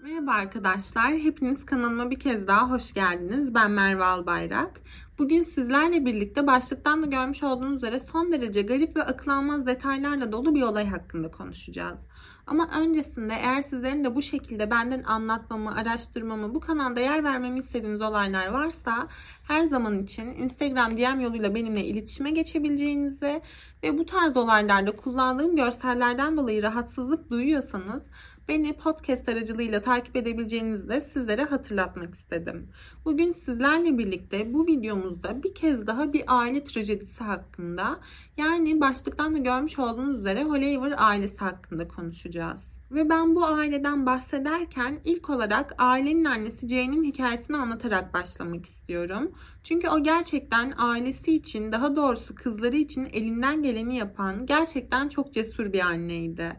Merhaba arkadaşlar, hepiniz kanalıma bir kez daha hoş geldiniz. Ben Merve Albayrak. Bugün sizlerle birlikte başlıktan da görmüş olduğunuz üzere son derece garip ve akıl almaz detaylarla dolu bir olay hakkında konuşacağız. Ama öncesinde eğer sizlerin de bu şekilde benden anlatmamı, araştırmamı, bu kanalda yer vermemi istediğiniz olaylar varsa her zaman için Instagram DM yoluyla benimle iletişime geçebileceğinizi ve bu tarz olaylarda kullandığım görsellerden dolayı rahatsızlık duyuyorsanız beni podcast aracılığıyla takip edebileceğinizi de sizlere hatırlatmak istedim. Bugün sizlerle birlikte bu videomuzda bir kez daha bir aile trajedisi hakkında yani başlıktan da görmüş olduğunuz üzere Hollywood ailesi hakkında konuşacağız. Ve ben bu aileden bahsederken ilk olarak ailenin annesi Jane'in hikayesini anlatarak başlamak istiyorum. Çünkü o gerçekten ailesi için, daha doğrusu kızları için elinden geleni yapan gerçekten çok cesur bir anneydi.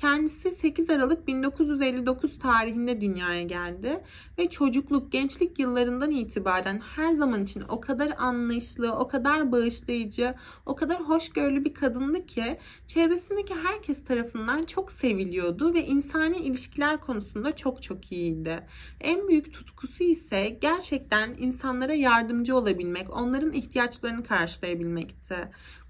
Kendisi 8 Aralık 1959 tarihinde dünyaya geldi ve çocukluk, gençlik yıllarından itibaren her zaman için o kadar anlayışlı, o kadar bağışlayıcı, o kadar hoşgörülü bir kadındı ki çevresindeki herkes tarafından çok seviliyordu ve insani ilişkiler konusunda çok çok iyiydi. En büyük tutkusu ise gerçekten insanlara yardımcı olabilmek, onların ihtiyaçlarını karşılayabilmekti.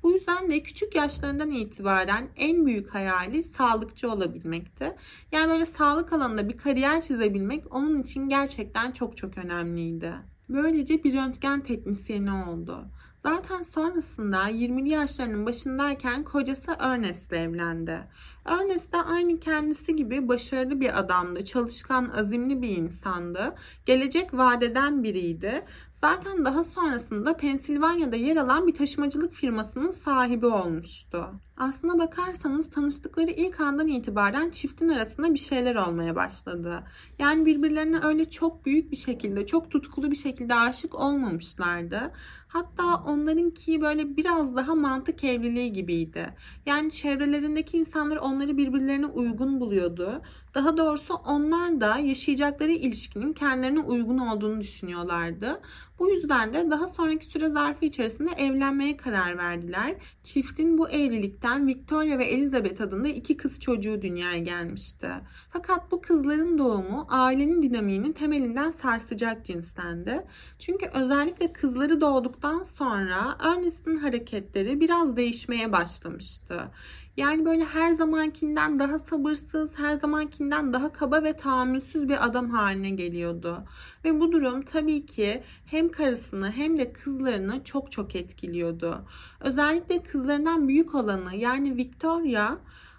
Bu yüzden de küçük yaşlarından itibaren en büyük hayali sağlıkçı olabilmekti. Yani böyle sağlık alanında bir kariyer çizebilmek onun için gerçekten çok çok önemliydi. Böylece bir röntgen teknisyeni oldu. Zaten sonrasında 20'li yaşlarının başındayken kocası Ernest ile evlendi. Ernest de aynı kendisi gibi başarılı bir adamdı, çalışkan, azimli bir insandı, gelecek vadeden biriydi. Zaten daha sonrasında Pensilvanya'da yer alan bir taşımacılık firmasının sahibi olmuştu. Aslına bakarsanız tanıştıkları ilk andan itibaren çiftin arasında bir şeyler olmaya başladı. Yani birbirlerine öyle çok büyük bir şekilde, çok tutkulu bir şekilde aşık olmamışlardı. Hatta onlarınki böyle biraz daha mantık evliliği gibiydi. Yani çevrelerindeki insanlar onları birbirlerine uygun buluyordu. Daha doğrusu onlar da yaşayacakları ilişkinin kendilerine uygun olduğunu düşünüyorlardı. Bu yüzden de daha sonraki süre zarfı içerisinde evlenmeye karar verdiler. Çiftin bu evlilikten Victoria ve Elizabeth adında iki kız çocuğu dünyaya gelmişti. Fakat bu kızların doğumu ailenin dinamiğinin temelinden sarsacak cinstendi. Çünkü özellikle kızları doğduktan sonra Ernest'in hareketleri biraz değişmeye başlamıştı. Yani böyle her zamankinden daha sabırsız, her zamankinden daha kaba ve tahammülsüz bir adam haline geliyordu. Ve bu durum tabii ki hem karısını hem de kızlarını çok çok etkiliyordu. Özellikle kızlarından büyük olanı yani Victoria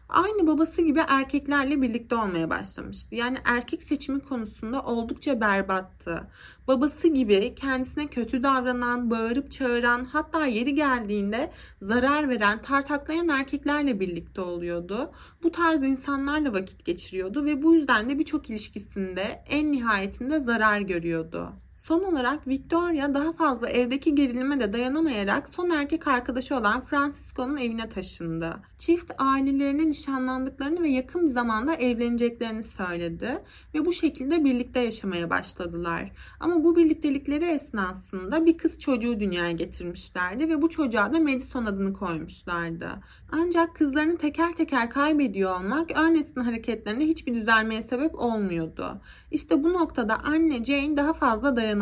aynı babası gibi erkeklerle birlikte olmaya başlamıştı. Yani erkek seçimi konusunda oldukça berbattı. Babası gibi kendisine kötü davranan, bağırıp çağıran, hatta yeri geldiğinde zarar veren, tartaklayan erkeklerle birlikte oluyordu. Bu tarz insanlarla vakit geçiriyordu ve bu yüzden de birçok ilişkisinde en nihayetinde zarar görüyordu. Son olarak Victoria daha fazla evdeki gerilime de dayanamayarak son erkek arkadaşı olan Francisco'nun evine taşındı. Çift ailelerine nişanlandıklarını ve yakın bir zamanda evleneceklerini söyledi ve bu şekilde birlikte yaşamaya başladılar. Ama bu birliktelikleri esnasında bir kız çocuğu dünyaya getirmişlerdi ve bu çocuğa da Madison adını koymuşlardı. Ancak kızlarını teker teker kaybediyor olmak Ernest'in hareketlerinde hiçbir düzelmeye sebep olmuyordu. İşte bu noktada anne Jane daha fazla dayanamadı.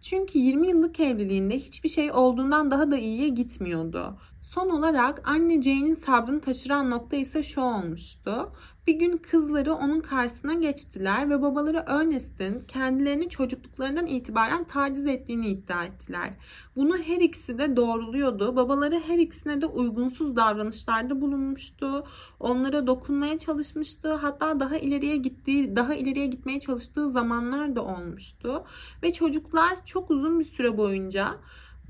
Çünkü 20 yıllık evliliğinde hiçbir şey olduğundan daha da iyiye gitmiyordu. Son olarak anne Jane'in sabrını taşıran nokta ise şu olmuştu. Bir gün kızları onun karşısına geçtiler ve babaları Ernest'in kendilerini çocukluklarından itibaren taciz ettiğini iddia ettiler. Bunu her ikisi de doğruluyordu. Babaları her ikisine de uygunsuz davranışlarda bulunmuştu. Onlara dokunmaya çalışmıştı. Hatta daha ileriye gittiği, daha ileriye gitmeye çalıştığı zamanlar da olmuştu. Ve çocuklar çok uzun bir süre boyunca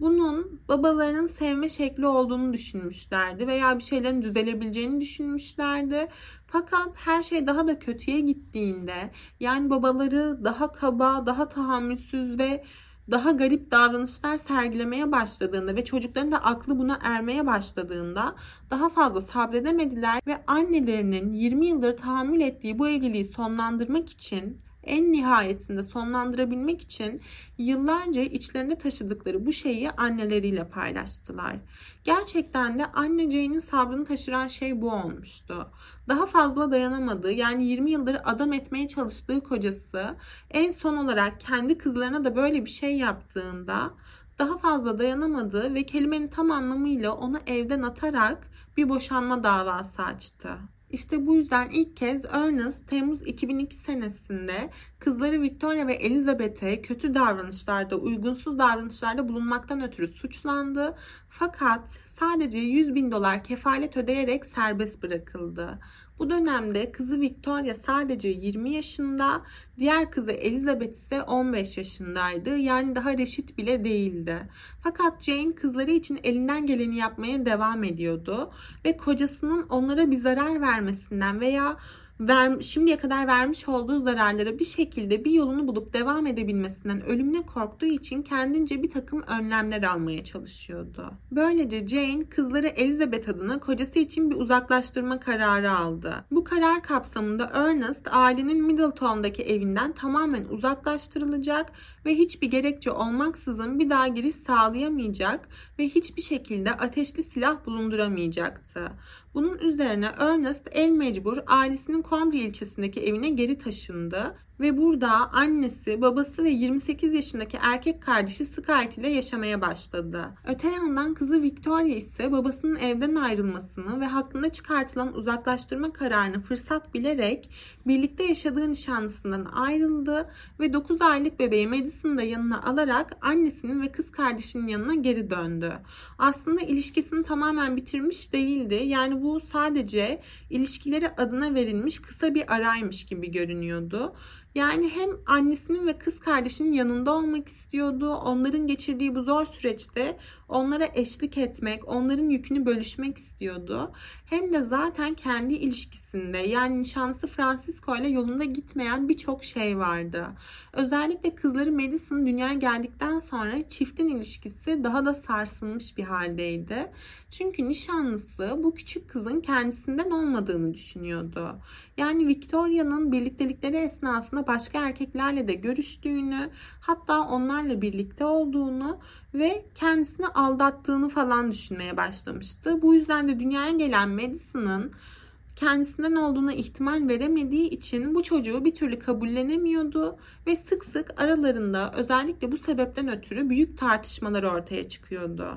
bunun babalarının sevme şekli olduğunu düşünmüşlerdi veya bir şeylerin düzelebileceğini düşünmüşlerdi. Fakat her şey daha da kötüye gittiğinde yani babaları daha kaba, daha tahammülsüz ve daha garip davranışlar sergilemeye başladığında ve çocukların da aklı buna ermeye başladığında daha fazla sabredemediler ve annelerinin 20 yıldır tahammül ettiği bu evliliği sonlandırmak için en nihayetinde sonlandırabilmek için yıllarca içlerinde taşıdıkları bu şeyi anneleriyle paylaştılar. Gerçekten de anne Jane'in sabrını taşıran şey bu olmuştu. Daha fazla dayanamadığı yani 20 yıldır adam etmeye çalıştığı kocası en son olarak kendi kızlarına da böyle bir şey yaptığında daha fazla dayanamadı ve kelimenin tam anlamıyla onu evden atarak bir boşanma davası açtı. İşte bu yüzden ilk kez Ernest Temmuz 2002 senesinde kızları Victoria ve Elizabeth'e kötü davranışlarda, uygunsuz davranışlarda bulunmaktan ötürü suçlandı. Fakat sadece 100 bin dolar kefalet ödeyerek serbest bırakıldı. Bu dönemde kızı Victoria sadece 20 yaşında, diğer kızı Elizabeth ise 15 yaşındaydı. Yani daha reşit bile değildi. Fakat Jane kızları için elinden geleni yapmaya devam ediyordu ve kocasının onlara bir zarar vermesinden veya ver, şimdiye kadar vermiş olduğu zararlara bir şekilde bir yolunu bulup devam edebilmesinden ölümüne korktuğu için kendince bir takım önlemler almaya çalışıyordu. Böylece Jane kızları Elizabeth adına kocası için bir uzaklaştırma kararı aldı. Bu karar kapsamında Ernest ailenin Middletown'daki evinden tamamen uzaklaştırılacak ve hiçbir gerekçe olmaksızın bir daha giriş sağlayamayacak ve hiçbir şekilde ateşli silah bulunduramayacaktı. Bunun üzerine Ernest el mecbur ailesinin Cambry ilçesindeki evine geri taşındı ve burada annesi, babası ve 28 yaşındaki erkek kardeşi Skyt ile yaşamaya başladı. Öte yandan kızı Victoria ise babasının evden ayrılmasını ve hakkında çıkartılan uzaklaştırma kararını fırsat bilerek birlikte yaşadığı nişanlısından ayrıldı ve 9 aylık bebeği Madison'ı da yanına alarak annesinin ve kız kardeşinin yanına geri döndü. Aslında ilişkisini tamamen bitirmiş değildi. Yani bu sadece ilişkileri adına verilmiş kısa bir araymış gibi görünüyordu. Yani hem annesinin ve kız kardeşinin yanında olmak istiyordu. Onların geçirdiği bu zor süreçte onlara eşlik etmek, onların yükünü bölüşmek istiyordu. Hem de zaten kendi ilişkisinde yani nişanlısı Francisco ile yolunda gitmeyen birçok şey vardı. Özellikle kızları Madison dünyaya geldikten sonra çiftin ilişkisi daha da sarsılmış bir haldeydi. Çünkü nişanlısı bu küçük kızın kendisinden olmadığını düşünüyordu. Yani Victoria'nın birliktelikleri esnasında başka erkeklerle de görüştüğünü, hatta onlarla birlikte olduğunu ve kendisini aldattığını falan düşünmeye başlamıştı. Bu yüzden de dünyaya gelen Madison'ın kendisinden olduğuna ihtimal veremediği için bu çocuğu bir türlü kabullenemiyordu ve sık sık aralarında özellikle bu sebepten ötürü büyük tartışmalar ortaya çıkıyordu.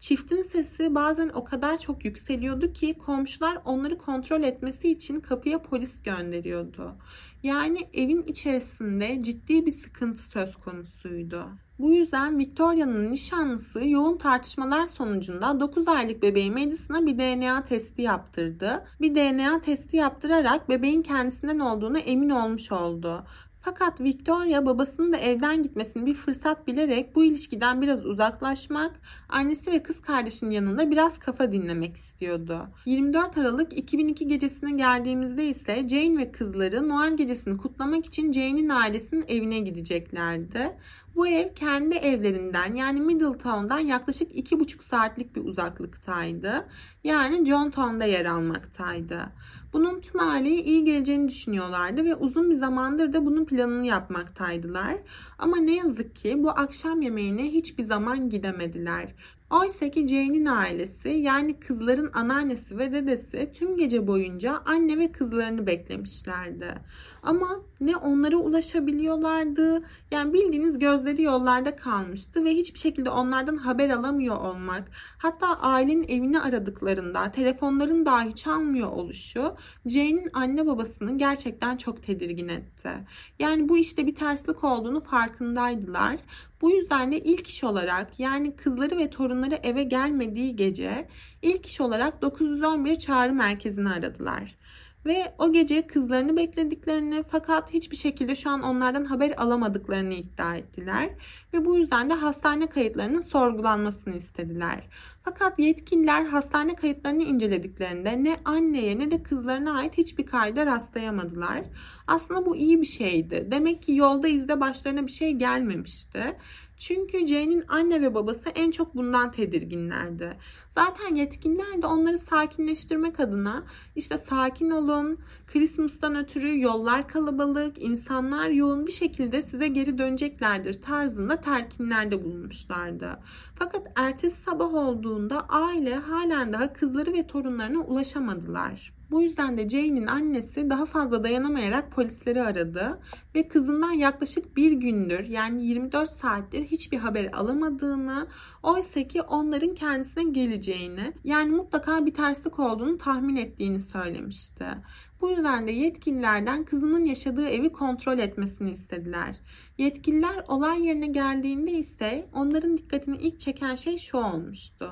Çiftin sesi bazen o kadar çok yükseliyordu ki komşular onları kontrol etmesi için kapıya polis gönderiyordu. Yani evin içerisinde ciddi bir sıkıntı söz konusuydu. Bu yüzden Victoria'nın nişanlısı yoğun tartışmalar sonucunda 9 aylık bebeği Madison'a bir DNA testi yaptırdı. Bir DNA testi yaptırarak bebeğin kendisinden olduğunu emin olmuş oldu. Fakat Victoria babasının da evden gitmesini bir fırsat bilerek bu ilişkiden biraz uzaklaşmak, annesi ve kız kardeşinin yanında biraz kafa dinlemek istiyordu. 24 Aralık 2002 gecesine geldiğimizde ise Jane ve kızları Noel gecesini kutlamak için Jane'in ailesinin evine gideceklerdi. Bu ev kendi evlerinden yani Middletown'dan yaklaşık 2,5 saatlik bir uzaklıktaydı. Yani Johntown'da yer almaktaydı. Bunun tüm aileye iyi geleceğini düşünüyorlardı ve uzun bir zamandır da bunun planını yapmaktaydılar. Ama ne yazık ki bu akşam yemeğine hiçbir zaman gidemediler. Oysa ki Jane'in ailesi yani kızların anneannesi ve dedesi tüm gece boyunca anne ve kızlarını beklemişlerdi. Ama ne onlara ulaşabiliyorlardı. Yani bildiğiniz gözleri yollarda kalmıştı ve hiçbir şekilde onlardan haber alamıyor olmak. Hatta ailenin evini aradıklarında telefonların dahi çalmıyor oluşu Jane'in anne babasını gerçekten çok tedirgin etti. Yani bu işte bir terslik olduğunu farkındaydılar. Bu yüzden de ilk iş olarak yani kızları ve torunları eve gelmediği gece ilk iş olarak 911 çağrı merkezini aradılar. Ve o gece kızlarını beklediklerini fakat hiçbir şekilde şu an onlardan haber alamadıklarını iddia ettiler. Ve bu yüzden de hastane kayıtlarının sorgulanmasını istediler. Fakat yetkililer hastane kayıtlarını incelediklerinde ne anneye ne de kızlarına ait hiçbir kayda rastlayamadılar. Aslında bu iyi bir şeydi. Demek ki yolda izde başlarına bir şey gelmemişti. Çünkü Jane'in anne ve babası en çok bundan tedirginlerdi. Zaten yetkililer de onları sakinleştirmek adına işte sakin olun, Christmas'tan ötürü yollar kalabalık, insanlar yoğun bir şekilde size geri döneceklerdir tarzında telkinlerde bulunmuşlardı. Fakat ertesi sabah olduğunda aile halen daha kızları ve torunlarına ulaşamadılar. Bu yüzden de Jane'in annesi daha fazla dayanamayarak polisleri aradı ve kızından yaklaşık bir gündür yani 24 saattir hiçbir haber alamadığını, oysa ki onların kendisine geleceğini yani mutlaka bir terslik olduğunu tahmin ettiğini söylemişti. Bu yüzden de yetkililerden kızının yaşadığı evi kontrol etmesini istediler. Yetkililer olay yerine geldiğinde ise onların dikkatini ilk çeken şey şu olmuştu.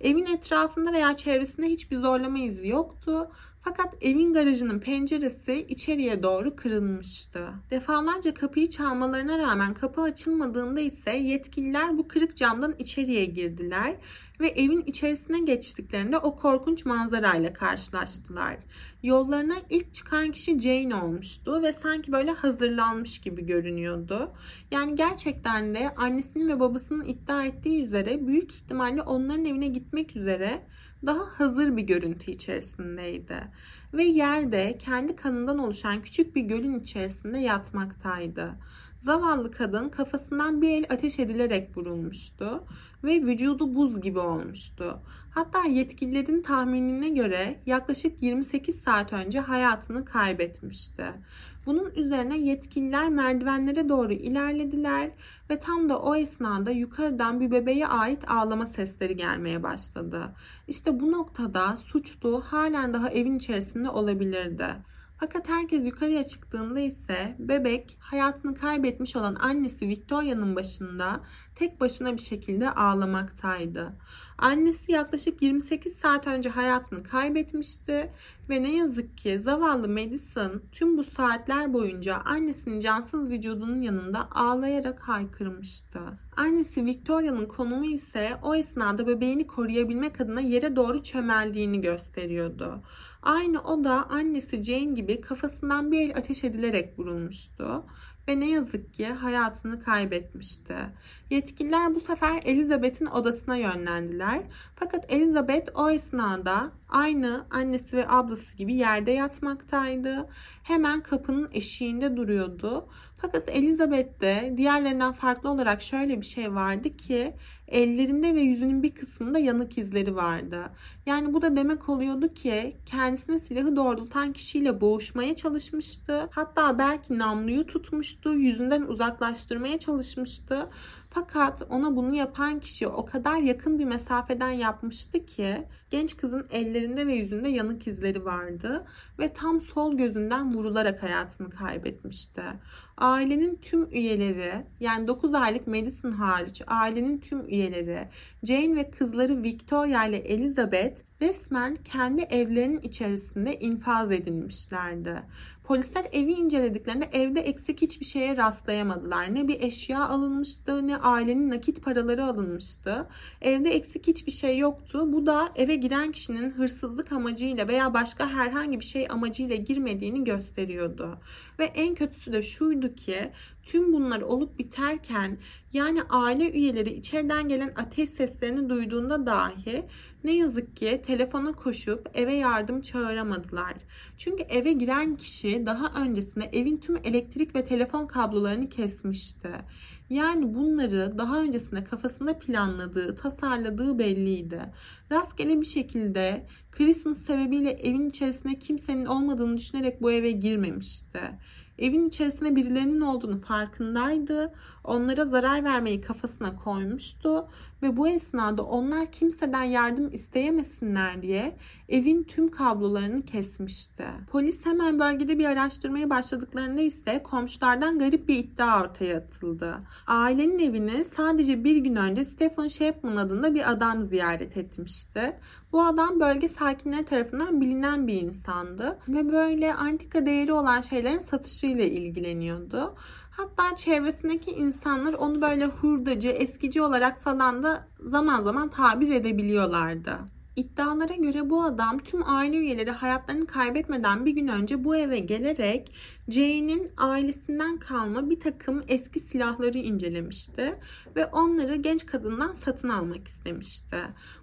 Evin etrafında veya çevresinde hiçbir zorlama izi yoktu. Fakat evin garajının penceresi içeriye doğru kırılmıştı. Defalarca kapıyı çalmalarına rağmen kapı açılmadığında ise yetkililer bu kırık camdan içeriye girdiler ve evin içerisine geçtiklerinde o korkunç manzarayla karşılaştılar. Yollarına ilk çıkan kişi Jane olmuştu ve sanki böyle hazırlanmış gibi görünüyordu. Yani gerçekten de annesinin ve babasının iddia ettiği üzere büyük ihtimalle onların evine gitmek üzere daha hazır bir görüntü içerisindeydi ve yerde kendi kanından oluşan küçük bir gölün içerisinde yatmaktaydı. Zavallı kadın kafasından bir el ateş edilerek vurulmuştu ve vücudu buz gibi olmuştu. Hatta yetkililerin tahminine göre yaklaşık 28 saat önce hayatını kaybetmişti. Bunun üzerine yetkililer merdivenlere doğru ilerlediler ve tam da o esnada yukarıdan bir bebeğe ait ağlama sesleri gelmeye başladı. İşte bu noktada suçlu halen daha evin içerisinde olabilirdi. Fakat herkes yukarıya çıktığında ise bebek hayatını kaybetmiş olan annesi Victoria'nın başında tek başına bir şekilde ağlamaktaydı. Annesi yaklaşık 28 saat önce hayatını kaybetmişti ve ne yazık ki zavallı Madison tüm bu saatler boyunca annesinin cansız vücudunun yanında ağlayarak haykırmıştı. Annesi Victoria'nın konumu ise o esnada bebeğini koruyabilmek adına yere doğru çömeldiğini gösteriyordu. Aynı o da annesi Jane gibi kafasından bir el ateş edilerek vurulmuştu ve ne yazık ki hayatını kaybetmişti. Yetkililer bu sefer Elizabeth'in odasına yönlendiler. Fakat Elizabeth o esnada aynı annesi ve ablası gibi yerde yatmaktaydı. Hemen kapının eşiğinde duruyordu. Fakat Elizabeth'te diğerlerinden farklı olarak şöyle bir şey vardı ki ellerinde ve yüzünün bir kısmında yanık izleri vardı. Yani bu da demek oluyordu ki kendisine silahı doğrultan kişiyle boğuşmaya çalışmıştı. Hatta belki namluyu tutmuştu, yüzünden uzaklaştırmaya çalışmıştı. Fakat ona bunu yapan kişi o kadar yakın bir mesafeden yapmıştı ki genç kızın ellerinde ve yüzünde yanık izleri vardı ve tam sol gözünden vurularak hayatını kaybetmişti. Ailenin tüm üyeleri yani 9 aylık Madison hariç ailenin tüm üyeleri Jane ve kızları Victoria ile Elizabeth resmen kendi evlerinin içerisinde infaz edilmişlerdi. Polisler evi incelediklerinde evde eksik hiçbir şeye rastlayamadılar. Ne bir eşya alınmıştı ne ailenin nakit paraları alınmıştı. Evde eksik hiçbir şey yoktu. Bu da eve giren kişinin hırsızlık amacıyla veya başka herhangi bir şey amacıyla girmediğini gösteriyordu. Ve en kötüsü de şuydu ki tüm bunlar olup biterken yani aile üyeleri içeriden gelen ateş seslerini duyduğunda dahi ne yazık ki telefona koşup eve yardım çağıramadılar. Çünkü eve giren kişi daha öncesinde evin tüm elektrik ve telefon kablolarını kesmişti. Yani bunları daha öncesinde kafasında planladığı, tasarladığı belliydi. Rastgele bir şekilde Christmas sebebiyle evin içerisinde kimsenin olmadığını düşünerek bu eve girmemişti. Evin içerisinde birilerinin olduğunu farkındaydı. Onlara zarar vermeyi kafasına koymuştu ve bu esnada onlar kimseden yardım isteyemesinler diye evin tüm kablolarını kesmişti. Polis hemen bölgede bir araştırmaya başladıklarında ise komşulardan garip bir iddia ortaya atıldı. Ailenin evini sadece bir gün önce Stephen Chapman adında bir adam ziyaret etmişti. Bu adam bölge sakinleri tarafından bilinen bir insandı ve böyle antika değeri olan şeylerin satışıyla ilgileniyordu. Hatta çevresindeki insanlar onu böyle hurdacı, eskici olarak falan da zaman zaman tabir edebiliyorlardı. İddialara göre bu adam tüm aile üyeleri hayatlarını kaybetmeden bir gün önce bu eve gelerek Jane'in ailesinden kalma bir takım eski silahları incelemişti ve onları genç kadından satın almak istemişti.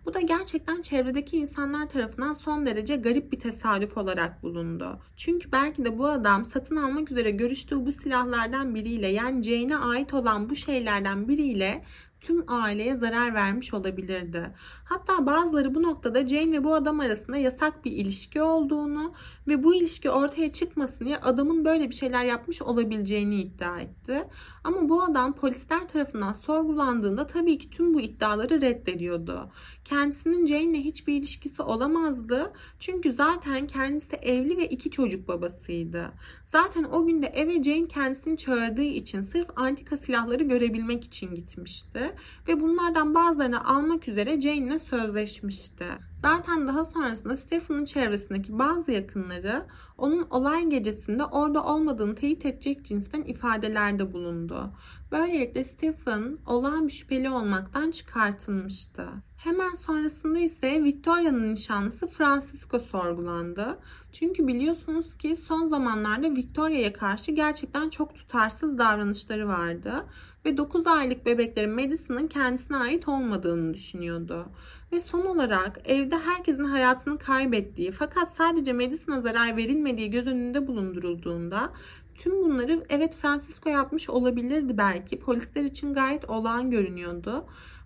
Bu da gerçekten çevredeki insanlar tarafından son derece garip bir tesadüf olarak bulundu. Çünkü belki de bu adam satın almak üzere görüştüğü bu silahlardan biriyle yani Jane'e ait olan bu şeylerden biriyle tüm aileye zarar vermiş olabilirdi. Hatta bazıları bu noktada Jane ve bu adam arasında yasak bir ilişki olduğunu ve bu ilişki ortaya çıkmasın diye adamın böyle bir şeyler yapmış olabileceğini iddia etti. Ama bu adam polisler tarafından sorgulandığında tabii ki tüm bu iddiaları reddediyordu. Kendisinin Jane ile hiçbir ilişkisi olamazdı. Çünkü zaten kendisi evli ve iki çocuk babasıydı. Zaten o günde eve Jane kendisini çağırdığı için sırf antika silahları görebilmek için gitmişti. Ve bunlardan bazılarını almak üzere Jane ile sözleşmişti. Zaten daha sonrasında Stephen'ın çevresindeki bazı yakınları onun olay gecesinde orada olmadığını teyit edecek cinsten ifadelerde bulundu. Böylelikle Stephen olağan şüpheli olmaktan çıkartılmıştı. Hemen sonrasında ise Victoria'nın nişanlısı Francisco sorgulandı. Çünkü biliyorsunuz ki son zamanlarda Victoria'ya karşı gerçekten çok tutarsız davranışları vardı. Ve 9 aylık bebeklerin Madison'ın kendisine ait olmadığını düşünüyordu. Ve son olarak evde herkesin hayatını kaybettiği fakat sadece Madison'a zarar verilmediği göz önünde bulundurulduğunda tüm bunları evet Francisco yapmış olabilirdi belki. Polisler için gayet olağan görünüyordu.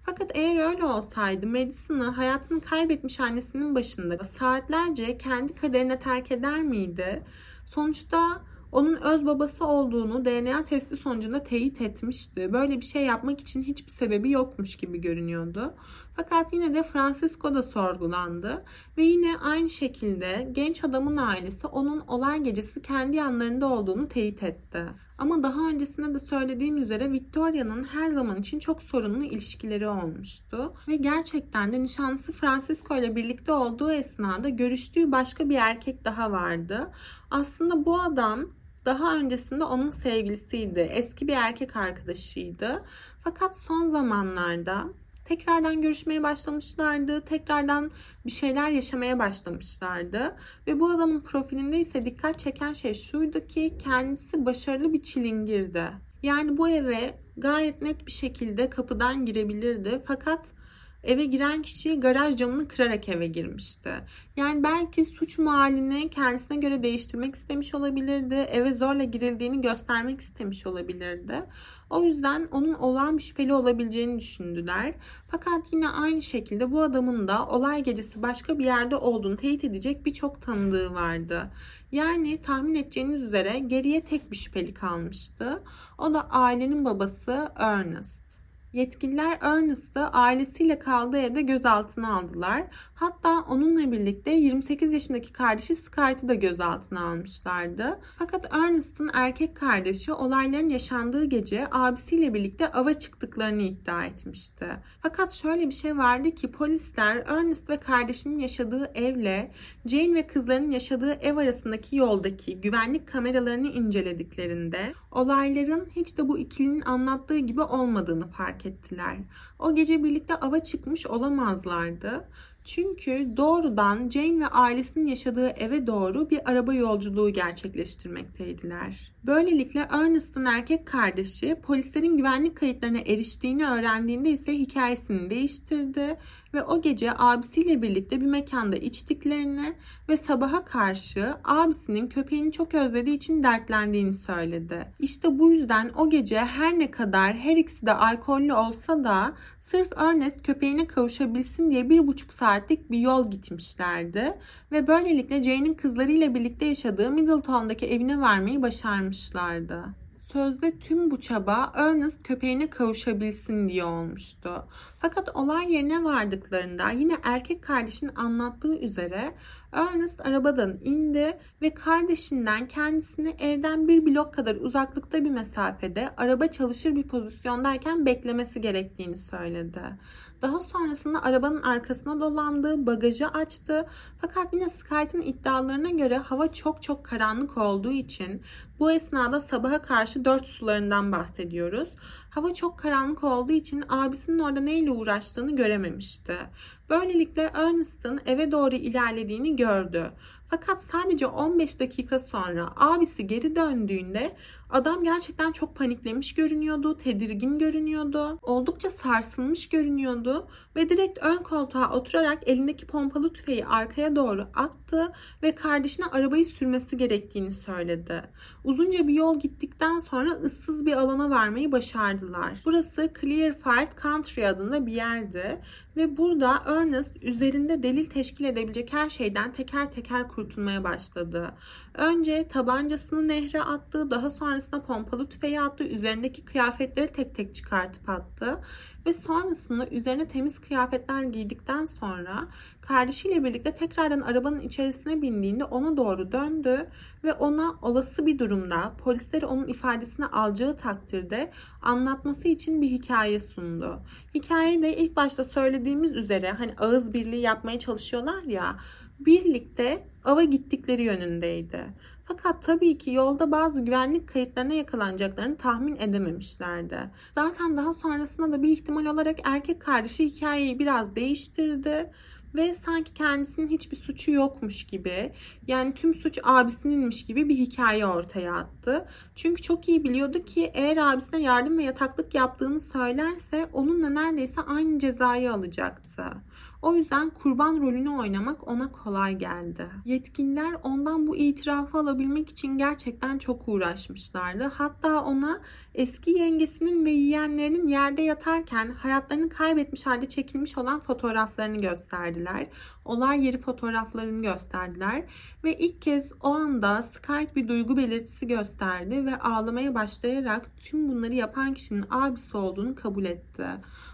Fakat eğer öyle olsaydı Madison'ı hayatını kaybetmiş annesinin başında saatlerce kendi kaderine terk eder miydi? Sonuçta onun öz babası olduğunu DNA testi sonucunda teyit etmişti. Böyle bir şey yapmak için hiçbir sebebi yokmuş gibi görünüyordu. Fakat yine de Francisco da sorgulandı ve yine aynı şekilde genç adamın ailesi onun olay gecesi kendi yanlarında olduğunu teyit etti. Ama daha öncesinde de söylediğim üzere Victoria'nın her zaman için çok sorunlu ilişkileri olmuştu. Ve gerçekten de nişanlısı Francisco ile birlikte olduğu esnada görüştüğü başka bir erkek daha vardı. Aslında bu adam daha öncesinde onun sevgilisiydi. Eski bir erkek arkadaşıydı. Fakat son zamanlarda tekrardan görüşmeye başlamışlardı. Tekrardan bir şeyler yaşamaya başlamışlardı. Ve bu adamın profilinde ise dikkat çeken şey şuydu ki kendisi başarılı bir çilingirdi. Yani bu eve gayet net bir şekilde kapıdan girebilirdi. Fakat eve giren kişi garaj camını kırarak eve girmişti. Yani belki suç mahallini kendisine göre değiştirmek istemiş olabilirdi. Eve zorla girildiğini göstermek istemiş olabilirdi. O yüzden onun olağan şüpheli olabileceğini düşündüler. Fakat yine aynı şekilde bu adamın da olay gecesi başka bir yerde olduğunu teyit edecek birçok tanıdığı vardı. Yani tahmin edeceğiniz üzere geriye tek bir şüpheli kalmıştı. O da ailenin babası Ernest. Yetkililer Ernest'ı ailesiyle kaldığı evde gözaltına aldılar. Hatta onunla birlikte 28 yaşındaki kardeşi Sky'ı da gözaltına almışlardı. Fakat Ernest'ın erkek kardeşi olayların yaşandığı gece abisiyle birlikte ava çıktıklarını iddia etmişti. Fakat şöyle bir şey vardı ki polisler Ernest ve kardeşinin yaşadığı evle Jane ve kızlarının yaşadığı ev arasındaki yoldaki güvenlik kameralarını incelediklerinde olayların hiç de bu ikilinin anlattığı gibi olmadığını fark ettiler. O gece birlikte ava çıkmış olamazlardı. Çünkü doğrudan Jane ve ailesinin yaşadığı eve doğru bir araba yolculuğu gerçekleştirmekteydiler. Böylelikle Ernest'ın erkek kardeşi polislerin güvenlik kayıtlarına eriştiğini öğrendiğinde ise hikayesini değiştirdi ve o gece abisiyle birlikte bir mekanda içtiklerini ve sabaha karşı abisinin köpeğini çok özlediği için dertlendiğini söyledi. İşte bu yüzden o gece her ne kadar her ikisi de alkollü olsa da sırf Ernest köpeğine kavuşabilsin diye bir buçuk saatlik bir yol gitmişlerdi ve böylelikle Jane'in kızlarıyla birlikte yaşadığı Middleton'daki evine varmayı başarmışlardı. Sözde tüm bu çaba Ernest köpeğine kavuşabilsin diye olmuştu. Fakat olay yerine vardıklarında yine erkek kardeşin anlattığı üzere Ernest arabadan indi ve kardeşinden kendisini evden bir blok kadar uzaklıkta bir mesafede araba çalışır bir pozisyondayken beklemesi gerektiğini söyledi. Daha sonrasında arabanın arkasına dolandı, bagajı açtı. Fakat yine Skype'ın iddialarına göre hava çok çok karanlık olduğu için bu esnada sabaha karşı 4 sularından bahsediyoruz. Hava çok karanlık olduğu için abisinin orada neyle uğraştığını görememişti. Böylelikle Ernest'ın eve doğru ilerlediğini gördü. Fakat sadece 15 dakika sonra abisi geri döndüğünde adam gerçekten çok paniklemiş görünüyordu, tedirgin görünüyordu, oldukça sarsılmış görünüyordu ve direkt ön koltuğa oturarak elindeki pompalı tüfeği arkaya doğru attı ve kardeşine arabayı sürmesi gerektiğini söyledi. Uzunca bir yol gittikten sonra ıssız bir alana varmayı başardılar. Burası Clearfield Country adında bir yerdi ve burada Ernest üzerinde delil teşkil edebilecek her şeyden teker teker kurtulmaya başladı. Önce tabancasını nehre attı, daha sonrasında pompalı tüfeği attı, üzerindeki kıyafetleri tek tek çıkartıp attı ve sonrasında üzerine temiz kıyafetler giydikten sonra kardeşiyle birlikte tekrardan arabanın içerisine bindiğinde ona doğru döndü ve ona olası bir durumda polisler onun ifadesini alacağı takdirde anlatması için bir hikaye sundu. Hikaye de ilk başta söylediğimiz üzere hani ağız birliği yapmaya çalışıyorlar ya birlikte ava gittikleri yönündeydi. Fakat tabii ki yolda bazı güvenlik kayıtlarına yakalanacaklarını tahmin edememişlerdi. Zaten daha sonrasında da bir ihtimal olarak erkek kardeşi hikayeyi biraz değiştirdi ve sanki kendisinin hiçbir suçu yokmuş gibi yani tüm suç abisininmiş gibi bir hikaye ortaya attı. Çünkü çok iyi biliyordu ki eğer abisine yardım ve yataklık yaptığını söylerse onunla neredeyse aynı cezayı alacaktı. O yüzden kurban rolünü oynamak ona kolay geldi. Yetkililer ondan bu itirafı alabilmek için gerçekten çok uğraşmışlardı. Hatta ona eski yengesinin ve yeğenlerinin yerde yatarken hayatlarını kaybetmiş halde çekilmiş olan fotoğraflarını gösterdiler. Olay yeri fotoğraflarını gösterdiler ve ilk kez o anda Skype bir duygu belirtisi gösterdi ve ağlamaya başlayarak tüm bunları yapan kişinin abisi olduğunu kabul etti.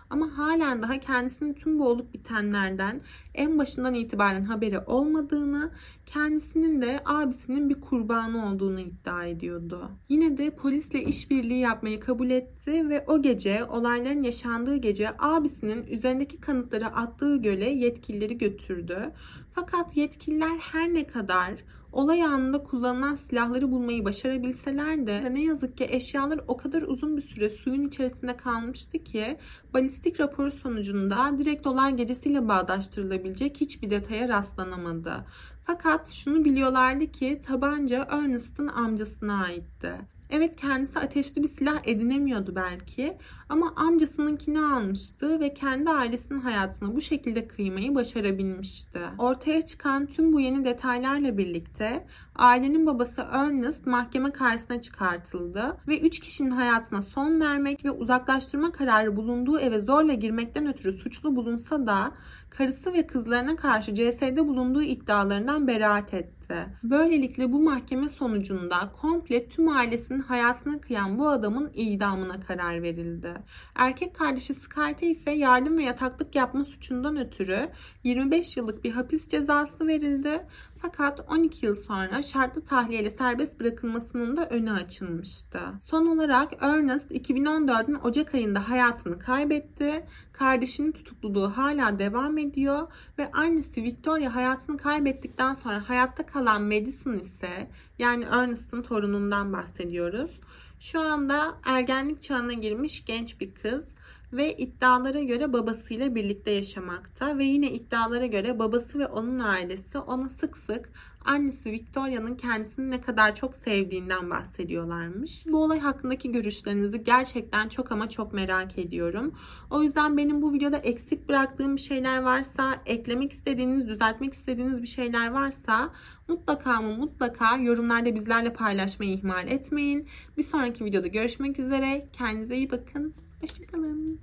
Ama halen daha kendisinin tüm bu olup bitenlerden en başından itibaren haberi olmadığını, kendisinin de abisinin bir kurbanı olduğunu iddia ediyordu. Yine de polisle işbirliği yapmayı kabul etti ve o gece olayların yaşandığı gece abisinin üzerindeki kanıtları attığı göle yetkilileri götürdü. Fakat yetkililer her ne kadar olay anında kullanılan silahları bulmayı başarabilseler de ne yazık ki eşyalar o kadar uzun bir süre suyun içerisinde kalmıştı ki balistik rapor sonucunda direkt olay gecesiyle bağdaştırılabilecek hiçbir detaya rastlanamadı. Fakat şunu biliyorlardı ki tabanca Ernest'ın amcasına aitti. Evet kendisi ateşli bir silah edinemiyordu belki ama amcasınınkini almıştı ve kendi ailesinin hayatına bu şekilde kıymayı başarabilmişti. Ortaya çıkan tüm bu yeni detaylarla birlikte ailenin babası Ernest mahkeme karşısına çıkartıldı ve 3 kişinin hayatına son vermek ve uzaklaştırma kararı bulunduğu eve zorla girmekten ötürü suçlu bulunsa da karısı ve kızlarına karşı CS'de bulunduğu iddialarından beraat etti. Böylelikle bu mahkeme sonucunda komple tüm ailesinin hayatına kıyan bu adamın idamına karar verildi. Erkek kardeşi Sky'te ise yardım ve yataklık yapma suçundan ötürü 25 yıllık bir hapis cezası verildi. Fakat 12 yıl sonra şartlı tahliyeyle serbest bırakılmasının da önü açılmıştı. Son olarak Ernest 2014'ün Ocak ayında hayatını kaybetti. Kardeşinin tutukluluğu hala devam ediyor ve annesi Victoria hayatını kaybettikten sonra hayatta kalan Madison ise yani Ernest'ın torunundan bahsediyoruz. Şu anda ergenlik çağına girmiş genç bir kız ve iddialara göre babasıyla birlikte yaşamakta ve yine iddialara göre babası ve onun ailesi ona sık sık annesi Victoria'nın kendisini ne kadar çok sevdiğinden bahsediyorlarmış. Bu olay hakkındaki görüşlerinizi gerçekten çok ama çok merak ediyorum. O yüzden benim bu videoda eksik bıraktığım bir şeyler varsa, eklemek istediğiniz, düzeltmek istediğiniz bir şeyler varsa mutlaka mı mutlaka yorumlarda bizlerle paylaşmayı ihmal etmeyin. Bir sonraki videoda görüşmek üzere. Kendinize iyi bakın. Hoşçakalın.